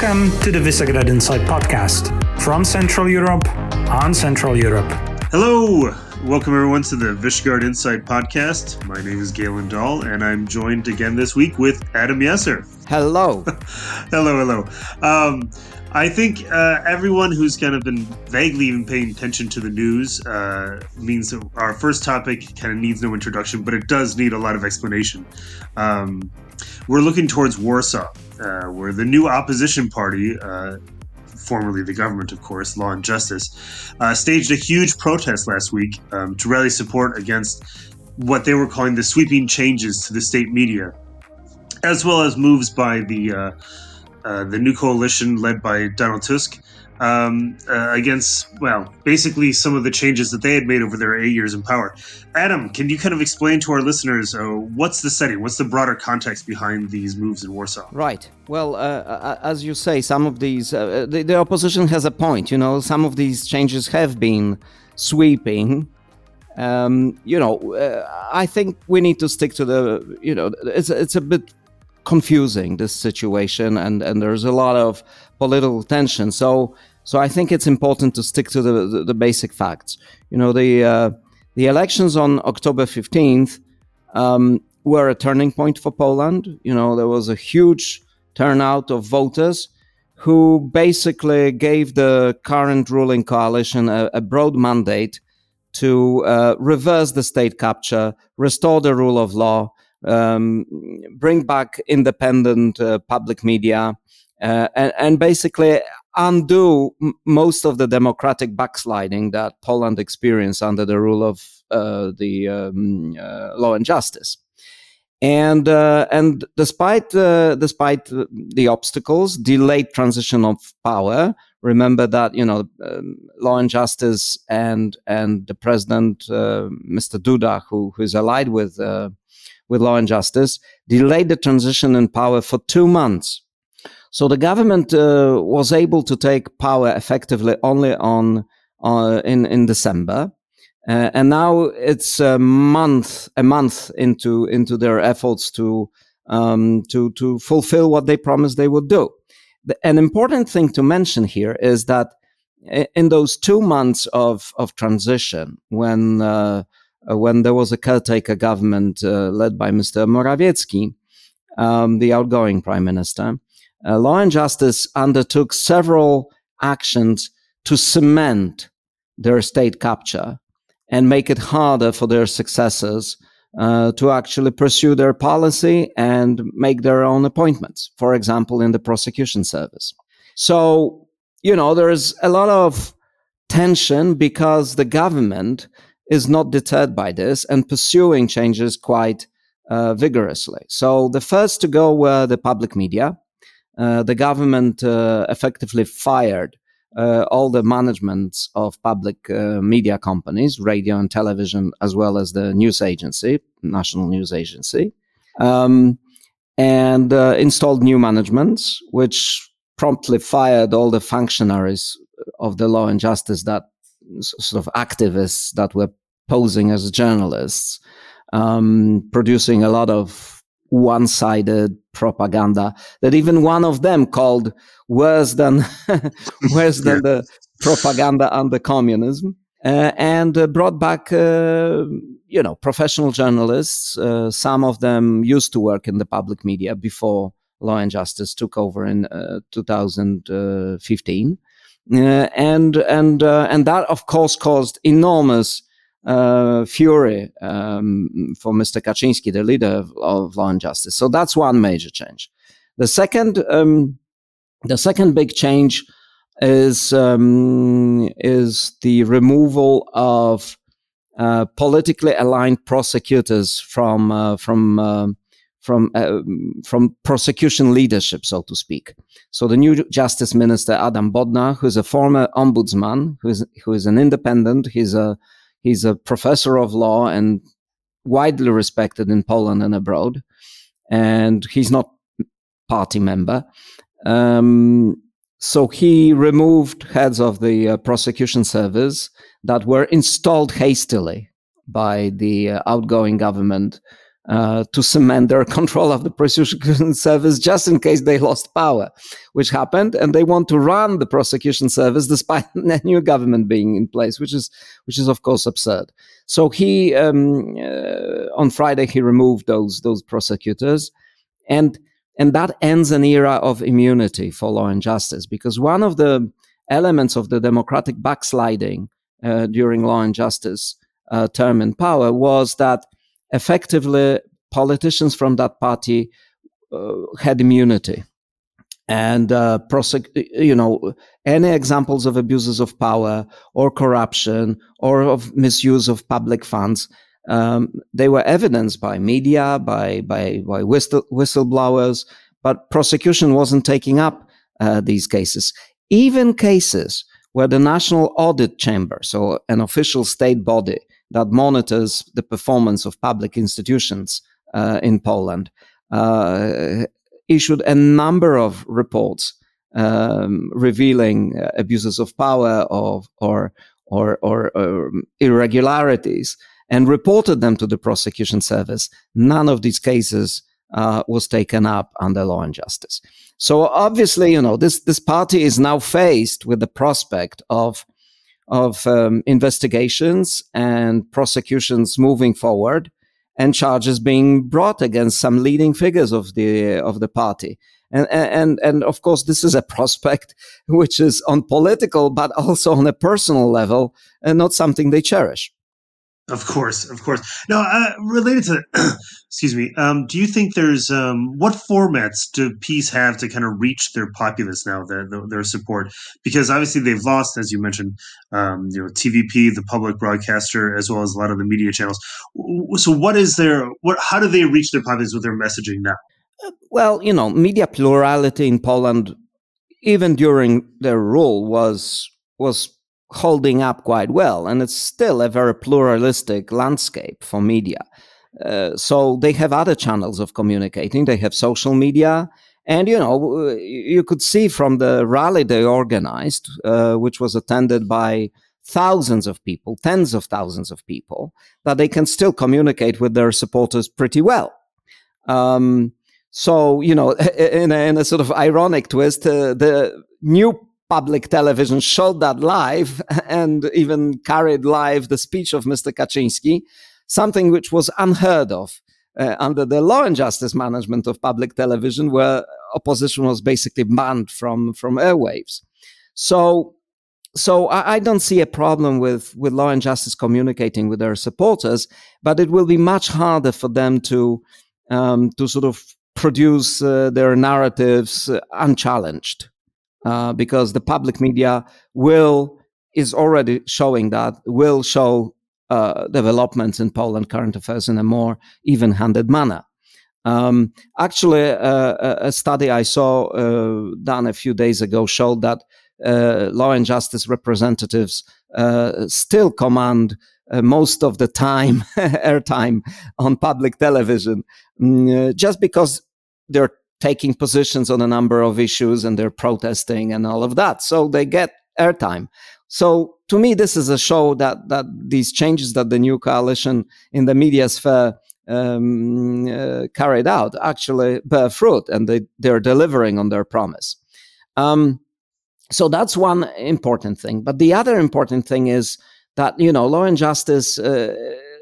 Welcome to the Visegrad Insight podcast from Central Europe on Central Europe. Hello, welcome everyone to the Visegrad Insight podcast. My name is Galan Dall, and I'm joined again this week with Adam Jasser. Hello. hello, hello. Um, I think uh, everyone who's kind of been vaguely even paying attention to the news uh, means that our first topic kind of needs no introduction, but it does need a lot of explanation. Um, we're looking towards Warsaw, uh, where the new opposition party, uh, formerly the government, of course, Law and Justice, uh, staged a huge protest last week um, to rally support against what they were calling the sweeping changes to the state media, as well as moves by the uh, uh, the new coalition led by Donald Tusk um, uh, against, well, basically some of the changes that they had made over their eight years in power. Adam, can you kind of explain to our listeners uh, what's the setting, what's the broader context behind these moves in Warsaw? Right. Well, uh, uh as you say, some of these, uh, the, the, opposition has a point. You know, some of these changes have been sweeping. Um, you know, uh, I think we need to stick to the, you know, it's, it's a bit confusing this situation and and there's a lot of political tension so so I think it's important to stick to the, the, the basic facts. You know, the uh, the elections on October fifteenth um, were a turning point for Poland. You know, there was a huge turnout of voters who basically gave the current ruling coalition a, a broad mandate to uh, reverse the state capture, restore the rule of law, um, bring back independent uh, public media, uh, and, and, basically undo m- most of the democratic backsliding that Poland experienced under the rule of uh, the um, uh, law and justice. And uh, and despite uh, despite the obstacles, delayed transition of power. Remember that you know um, law and justice and and the president, uh, Mr. Duda, who who is allied with with law and justice, delayed the transition in power for two months so the government uh, was able to take power effectively only on uh, in in December, uh, and now it's a month a month into into their efforts to um, to to fulfill what they promised they would do. The, an important thing to mention here is that in those two months of of transition, when uh, when there was a caretaker government uh, led by Mr. Morawiecki, um, the outgoing prime minister uh, Law and Justice undertook several actions to cement their state capture and make it harder for their successors uh, to actually pursue their policy and make their own appointments, for example, in the prosecution service. So, you know, there's a lot of tension because the government is not deterred by this and pursuing changes quite uh, vigorously. So, the first to go were the public media. Uh, the government uh, effectively fired uh, all the managements of public media companies, radio and television, as well as the news agency, national news agency, um, and installed new managements, which promptly fired all the functionaries of the law and justice that sort of activists that were posing as journalists, um, producing a lot of one-sided propaganda that even one of them called worse than worse than the propaganda under communism uh, and uh, brought back uh, you know professional journalists. Uh, some of them used to work in the public media before law and justice took over in uh, 2015 uh, and and and that of course caused enormous uh, fury um, for Mr. Kaczynski, the leader of, of, Law and Justice. So that's one major change. The second, um, the second big change is um, is the removal of uh, politically aligned prosecutors from uh, from uh, from uh, from prosecution leadership, so to speak. So the new Justice Minister Adam Bodnar, who is a former ombudsman, who is who is an independent, he's a He's a professor of law and widely respected in Poland and abroad. And he's not party member. Um, so he removed heads of the uh, prosecution service that were installed hastily by the uh, outgoing government uh, to cement their control of the prosecution service just in case they lost power, which happened, and they want to run the prosecution service despite the new government being in place, which is which is of course absurd. So he um, uh, on Friday he removed those those prosecutors, and and that ends an era of immunity for law and justice because one of the elements of the democratic backsliding uh, during law and justice uh, term in power was that effectively politicians from that party uh, had immunity. And uh, prosec- you know any examples of abuses of power or corruption or of misuse of public funds um, they were evidenced by media by by, by whistle- whistleblowers but prosecution wasn't taking up uh, these cases. Even cases where the national audit chamber so an official state body that monitors the performance of public institutions uh, in Poland, uh, issued a number of reports um, revealing uh, abuses of power of, or, or, or, or, irregularities and reported them to the prosecution service. None of these cases uh, was taken up under law and justice. So obviously, you know, this, this party is now faced with the prospect of of um, investigations and prosecutions moving forward and charges being brought against some leading figures of the of the party. And and and of course this is a prospect which is on political but also on a personal level and not something they cherish of course, of course. Now, uh, related to, excuse me, um, do you think there's um, what formats do PiS have to kind of reach their populace now, their, their support? Because obviously they've lost, as you mentioned, um, you know, TVP, the public broadcaster, as well as a lot of the media channels. So, what is their what? How do they reach their populace with their messaging now? Well, you know, media plurality in Poland, even during their rule, was was holding up quite well, and it's still a very pluralistic landscape for media. Uh, so they have other channels of communicating. They have social media, and you know you could see from the rally they organized, uh, which was attended by thousands of people, tens of thousands of people, that they can still communicate with their supporters pretty well. Um, so you know, in a, in a, sort of ironic twist, uh, the new public television showed that live and even carried live the speech of Mr. Kaczynski, something which was unheard of uh, under the law and justice management of public television, where opposition was basically banned from, from airwaves. So, so I, I don't see a problem with, with law and justice communicating with their supporters, but it will be much harder for them to um, to sort of produce uh, their narratives uh, unchallenged. Uh, because the public media will is already showing that will show uh, developments in Poland current affairs in a more even-handed manner. Um, actually, uh, a study I saw uh, done a few days ago showed that uh, law and justice representatives still command most of the time airtime on public television, mm, just because they're taking positions on a number of issues and they're protesting and all of that. So they get airtime. So to me, this is a show that that these changes that the new coalition in the media sphere um, uh, carried out actually bear fruit, and they they're delivering on their promise. Um, so that's one important thing. But the other important thing is that you know law and justice uh,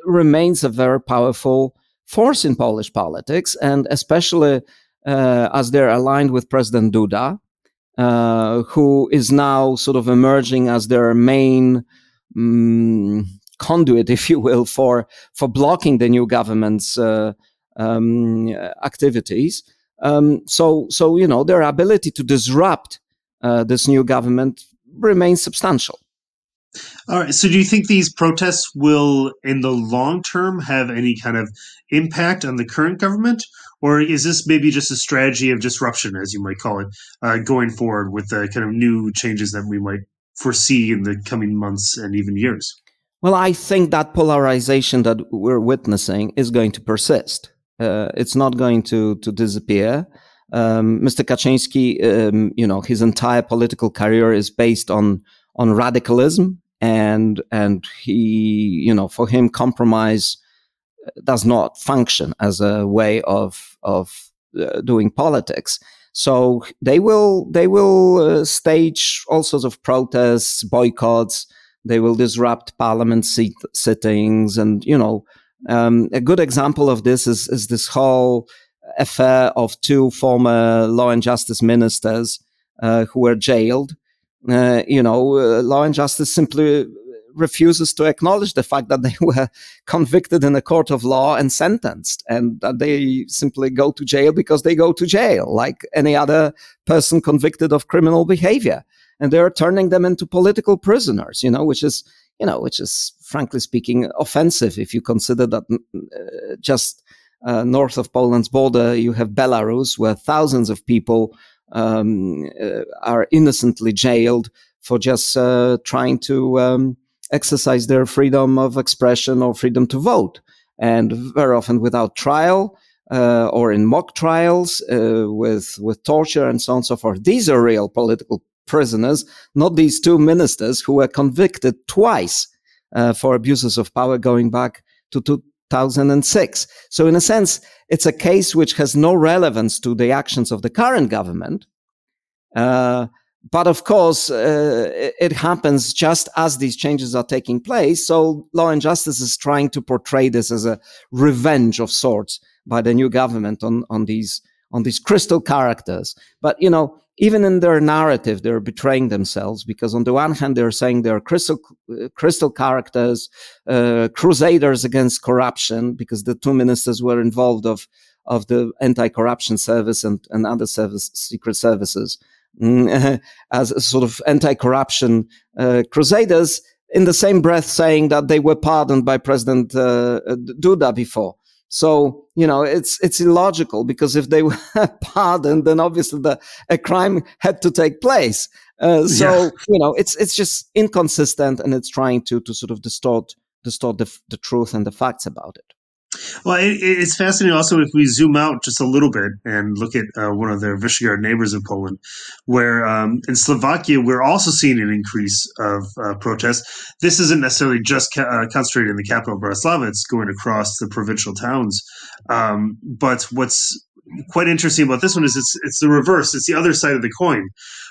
remains a very powerful force in Polish politics, and especially as they're aligned with President Duda, uh, who is now sort of emerging as their main um, conduit, if you will, for for blocking the new government's uh, um, activities. Um, so, so you know, their ability to disrupt uh, this new government remains substantial. All right. So, do you think these protests will, in the long term, have any kind of impact on the current government, or is this maybe just a strategy of disruption, as you might call it, uh, going forward with the kind of new changes that we might foresee in the coming months and even years? Well, I think that polarization that we're witnessing is going to persist. Uh, it's not going to to disappear. Um, Mr. Kaczynski, um, you know, his entire political career is based on on radicalism, and and he, you know, for him, compromise does not function as a way of of uh, doing politics. So they will they will uh, stage all sorts of protests, boycotts. They will disrupt parliament seat, sittings, and you know um, a good example of this is is this whole affair of two former law and justice ministers uh, who were jailed. Uh, you know, uh, law and justice simply refuses to acknowledge the fact that they were convicted in a court of law and sentenced, and that they simply go to jail because they go to jail, like any other person convicted of criminal behavior. And they're turning them into political prisoners, you know, which is, you know, which is, frankly speaking, offensive if you consider that uh, just uh, north of Poland's border, you have Belarus, where thousands of people um, uh, are innocently jailed for just uh, trying to um, exercise their freedom of expression or freedom to vote, and very often without trial. Uh, or in mock trials uh, with with torture and so on and so forth. These are real political prisoners, not these two ministers who were convicted twice uh, for abuses of power going back to 2006. So, in a sense, it's a case which has no relevance to the actions of the current government. Uh, but of course, uh, it, happens just as these changes are taking place. So, Law and Justice is trying to portray this as a revenge of sorts by the new government on, on these on these crystal characters. But you know, even in their narrative, they're betraying themselves because on the one hand, they're saying they're crystal, crystal characters, uh, crusaders against corruption, because the two ministers were involved of, of the anti-corruption service and, and other service, secret services as sort of anti-corruption uh, crusaders in the same breath saying that they were pardoned by President uh, Duda before. So you know it's it's illogical because if they were pardoned, then obviously the a crime had to take place. Uh, so yeah. you know it's it's just inconsistent and it's trying to to sort of distort distort the, the truth and the facts about it. Well, it, it's fascinating also if we zoom out just a little bit and look at uh, one of their Visegrad neighbors in Poland, where um, in Slovakia we're also seeing an increase of uh, protests. This isn't necessarily just ca- uh, concentrated in the capital, Bratislava, it's going across the provincial towns. Um, but what's quite interesting about this one is it's, it's the reverse, it's the other side of the coin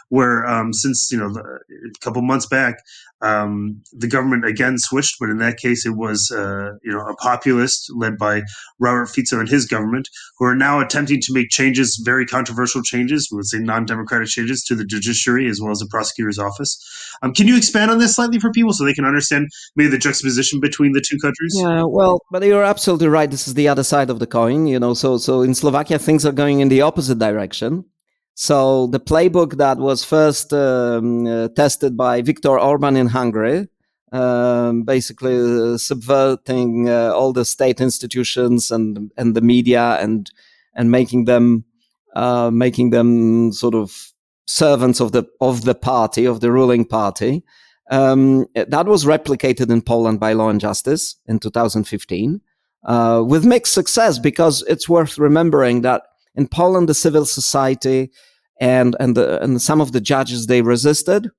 where um, since you know a couple months back, um, the government again switched, but in that case, it was uh, you know a populist led by Robert Fico and his government, who are now attempting to make changes, very controversial changes, we would say non-democratic changes to the judiciary as well as the prosecutor's office. Um, can you expand on this slightly for people so they can understand maybe the juxtaposition between the two countries? Yeah, well, but you're absolutely right. This is the other side of the coin. You know, so so in Slovakia things are going in the opposite direction. So the playbook that was first um, uh, tested by Viktor Orban in Hungary, um, basically uh, subverting uh, all the state institutions and and the media and and making them uh, making them sort of servants of the of the party of the ruling party. Um, that was replicated in Poland by Law and Justice in 2015 uh, with mixed success because it's worth remembering that in Poland, the civil society and and the, and some of the judges they resisted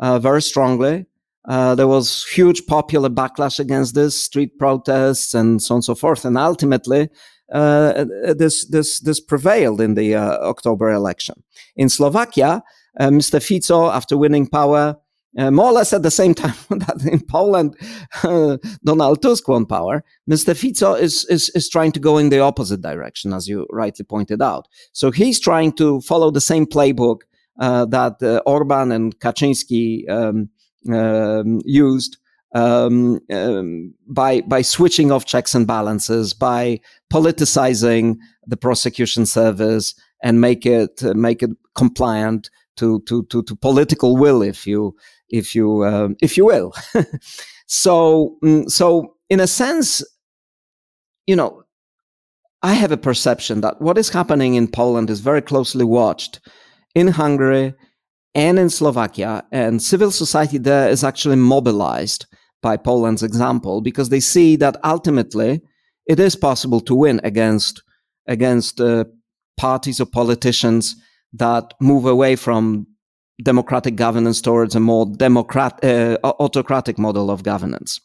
uh, very strongly. Uh, there was huge popular backlash against this, street protests, and so on and so forth. And ultimately, uh, this this this prevailed in the uh, October election. In Slovakia, uh, Mr. Fico, after winning power, uh, more or less at the same time that in Poland, uh, Donald Tusk won power, Mr. Fico is, is, is trying to go in the opposite direction, as you rightly pointed out. So he's trying to follow the same playbook uh, that uh, Orban and Kaczynski um, um, used um, um, by by switching off checks and balances, by politicizing the prosecution service and make it make it compliant to to to, to political will, if you if you um, if you will. so mm, so in a sense, you know, I have a perception that what is happening in Poland is very closely watched in Hungary and in Slovakia, and civil society there is actually mobilized by Poland's example because they see that ultimately it is possible to win against against uh, parties or politicians that move away from democratic governance towards a more democrat, uh, autocratic model of governance.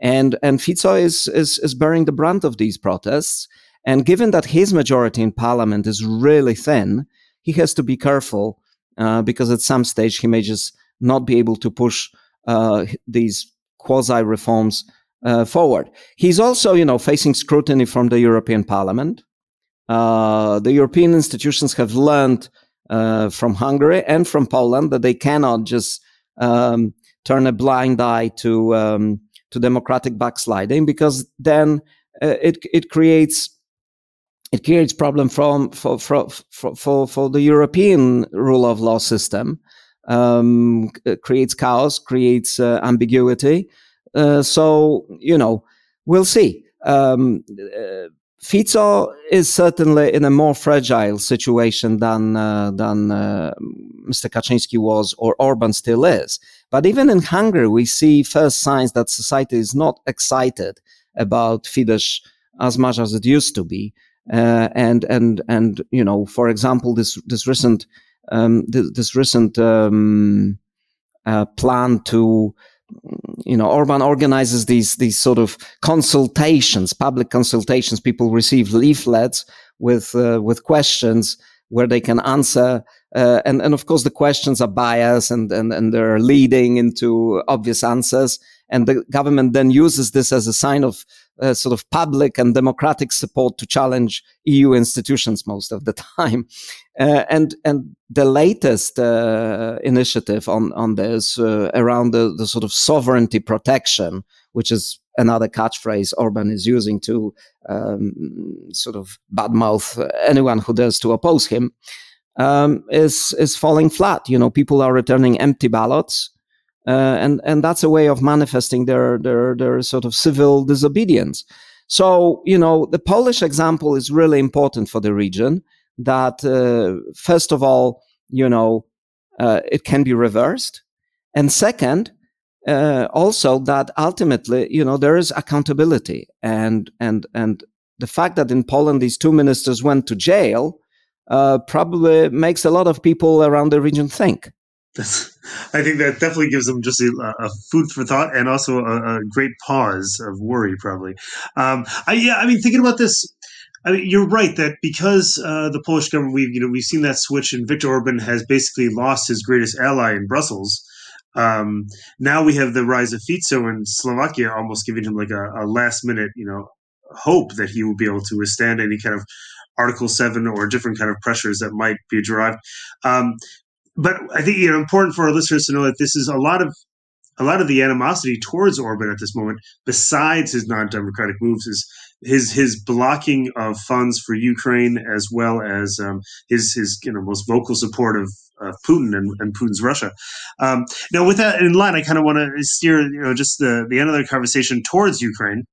and and Fico is, is is bearing the brunt of these protests. And given that his majority in parliament is really thin, he has to be careful uh, because at some stage he may just not be able to push uh, these quasi reforms uh, forward. He's also, you know, facing scrutiny from the European Parliament. Uh, the European institutions have learned uh, from Hungary and from Poland that they cannot just um, turn a blind eye to um, to democratic backsliding because then uh, it it creates it creates problem from for for for for, the European rule of law system. Um, creates chaos, creates uh, ambiguity. Uh, so you know, we'll see. Um, uh, Fico is certainly in a more fragile situation than uh, than uh, Mr. Kaczynski was or Orban still is. But even in Hungary, we see first signs that society is not excited about Fidesz as much as it used to be. Uh, and and and you know, for example, this this recent um, this, this, recent um, uh, plan to you know Orban organizes these these sort of consultations, public consultations. People receive leaflets with uh, with questions where they can answer uh, and and of course the questions are biased and, and and they're leading into obvious answers and the government then uses this as a sign of uh, sort of public and democratic support to challenge EU institutions most of the time. Uh, and and the latest uh, initiative on on this uh, around the, the sort of sovereignty protection, which is another catchphrase Orban is using to um, sort of badmouth anyone who dares to oppose him, um, is is falling flat. You know, people are returning empty ballots. Uh, and and that's a way of manifesting their their their sort of civil disobedience. So you know the Polish example is really important for the region. That uh, first of all, you know, uh, it can be reversed, and second, uh, also that ultimately, you know, there is accountability, and and and the fact that in Poland these two ministers went to jail uh, probably makes a lot of people around the region think. That's, I think that definitely gives them just a, a food for thought and also a, a, great pause of worry, probably. Um, I, yeah, I mean, thinking about this, I mean, you're right that because uh, the Polish government, we've you know we've seen that switch, and Viktor Orban has basically lost his greatest ally in Brussels. Um, now we have the rise of Fico in Slovakia, almost giving him like a, a last minute, you know, hope that he will be able to withstand any kind of Article Seven or different kind of pressures that might be derived. Um, but I think you know important for our listeners to know that this is a lot of a lot of the animosity towards Orban at this moment, besides his non-democratic moves, is his his blocking of funds for Ukraine, as well as um, his his you know most vocal support of Putin and, and, Putin's Russia. Um, now, with that in line, I kind of want to steer you know just the the end of the conversation towards Ukraine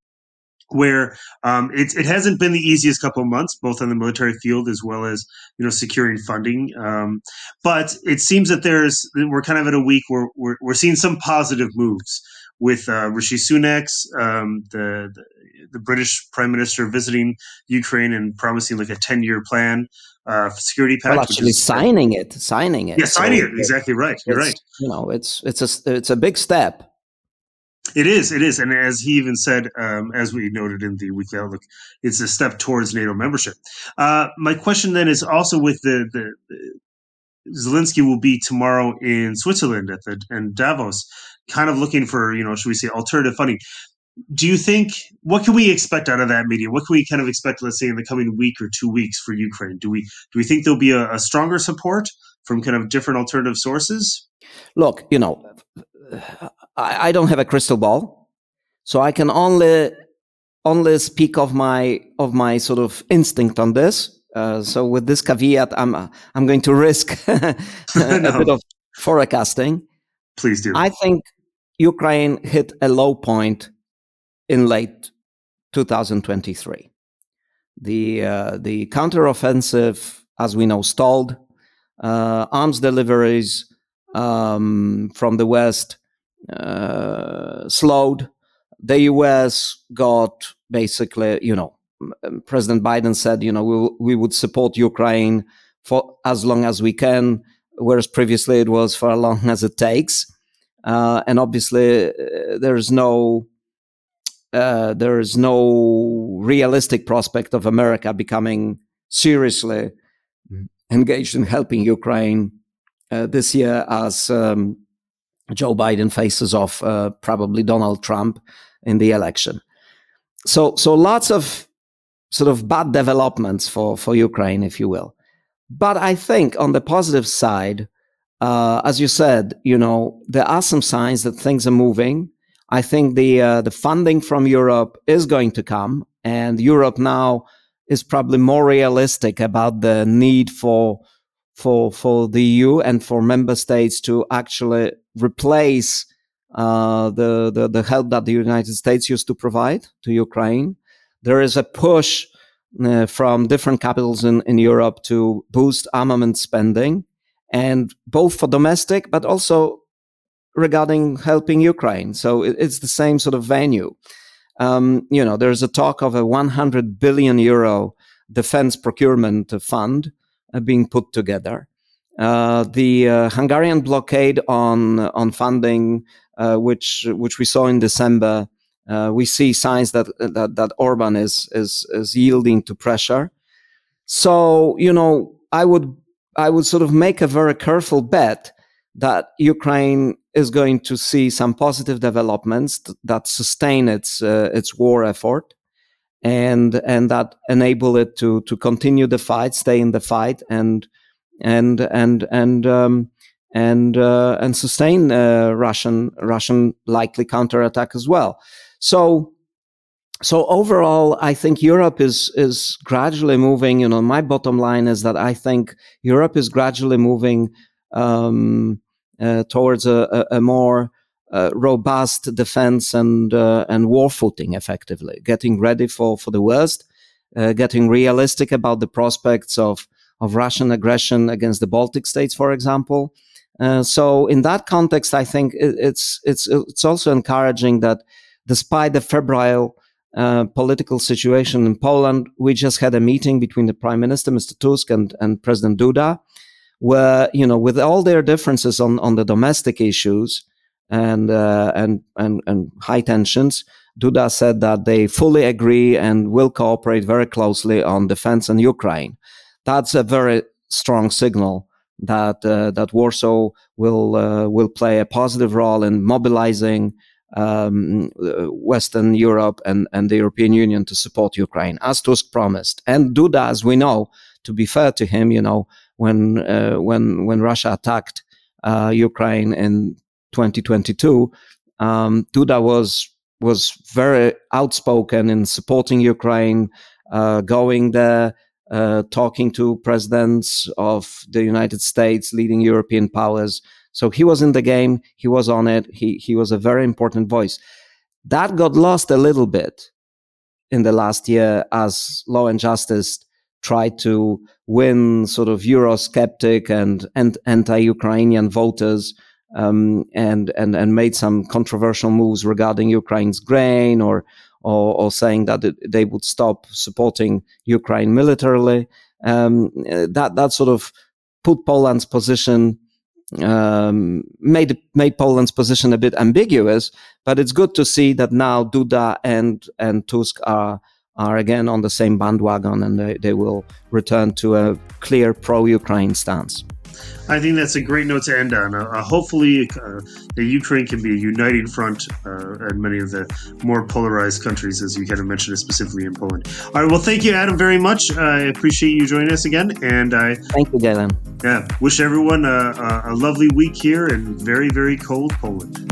where um, it, it hasn't been the easiest couple of months, both on the military field as well as you know securing funding. Um, but it seems that there's we're kind of at a week where we're, we're seeing some positive moves with uh, Rishi Sunak, um, the, the, the British Prime Minister visiting Ukraine and promising like a ten year plan. Uh, security package. Well, actually, is, signing it, signing it. Yeah, signing so it. Exactly right. You're right. You know, it's it's a it's a big step it is, it is, and as he even said, um, as we noted in the weekly outlook, it's a step towards NATO membership. Uh, my question then is also with the, the, the Zelensky will be tomorrow in Switzerland at the and Davos, kind of looking for you know should we say alternative funding. Do you think what can we expect out of that meeting? What can we kind of expect, let's say, in the coming week or two weeks for Ukraine? Do we do we think there'll be a, a stronger support from kind of different alternative sources? Look, you know, I, I don't have a crystal ball, so I can only only speak of my of my sort of instinct on this. Uh, so with this caveat, I'm I'm going to risk a no. bit of forecasting. Please do. I think Ukraine hit a low point in late 2023. The uh, the counteroffensive, as we know, stalled. Uh, arms deliveries um, from the West uh, slowed. The US got basically, you know, President Biden said, you know, we, we would support Ukraine for as long as we can, whereas previously it was for as long as it takes. Uh, and obviously, uh, there's no uh, there is no realistic prospect of America becoming seriously engaged in helping Ukraine uh, this year as um, Joe Biden faces off uh, probably Donald Trump in the election. So, so lots of sort of bad developments for, for Ukraine, if you will. But I think on the positive side, uh, as you said, you know, there are some signs that things are moving. I think the uh, the funding from Europe is going to come, and Europe now is probably more realistic about the need for for for the EU and for member states to actually replace uh, the, the the help that the United States used to provide to Ukraine. There is a push uh, from different capitals in, in Europe to boost armament spending, and both for domestic but also regarding helping Ukraine. So it, it's the same sort of venue. Um, you know, there's a talk of a 100 billion euro defense procurement fund being put together. Uh, the uh, Hungarian blockade on on funding, uh, which which we saw in December, uh, we see signs that that that Orban is is is yielding to pressure. So you know, I would I would sort of make a very careful bet that Ukraine is going to see some positive developments that sustain its uh, its war effort and and that enable it to to continue the fight stay in the fight and and and and um, and uh, and sustain uh, Russian Russian likely counterattack as well so so overall, I think Europe is is gradually moving. You know, my bottom line is that I think Europe is gradually moving um, uh, towards a, a, a more uh, robust defense and uh, and war footing, effectively, getting ready for for the worst, uh, getting realistic about the prospects of of Russian aggression against the Baltic states, for example. Uh, so, in that context, I think it, it's it's it's also encouraging that, despite the febrile uh, political situation in Poland, we just had a meeting between the Prime Minister, Mr. Tusk, and and President Duda where you know with all their differences on on the domestic issues and uh, and and and high tensions duda said that they fully agree and will cooperate very closely on defense in ukraine that's a very strong signal that uh, that warsaw will uh, will play a positive role in mobilizing um, Western Europe and, and the European Union to support Ukraine, as Tusk promised. And Duda, as we know, to be fair to him, you know, when uh, when when Russia attacked uh, Ukraine in 2022, um, Duda was was very outspoken in supporting Ukraine, uh, going there, uh, talking to presidents of the United States, leading European powers. So he was in the game. He was on it. He he was a very important voice. That got lost a little bit in the last year as Law and Justice tried to win sort of Eurosceptic and, and anti-Ukrainian voters um, and, and, and made some controversial moves regarding Ukraine's grain or, or, or saying that it, they would stop supporting Ukraine militarily. Um, that, that sort of put Poland's position um, made made Poland's position a bit ambiguous, but it's good to see that now Duda and and Tusk are are again on the same bandwagon and they, they will return to a clear pro Ukraine stance. I think that's a great note to end on. Uh, uh, hopefully, uh, the Ukraine can be a uniting front uh, in many of the more polarized countries, as you kind of mentioned, specifically in Poland. All right. Well, thank you, Adam, very much. I appreciate you joining us again, and I thank you, Galan. Yeah. Wish everyone a, a lovely week here in very, very cold Poland.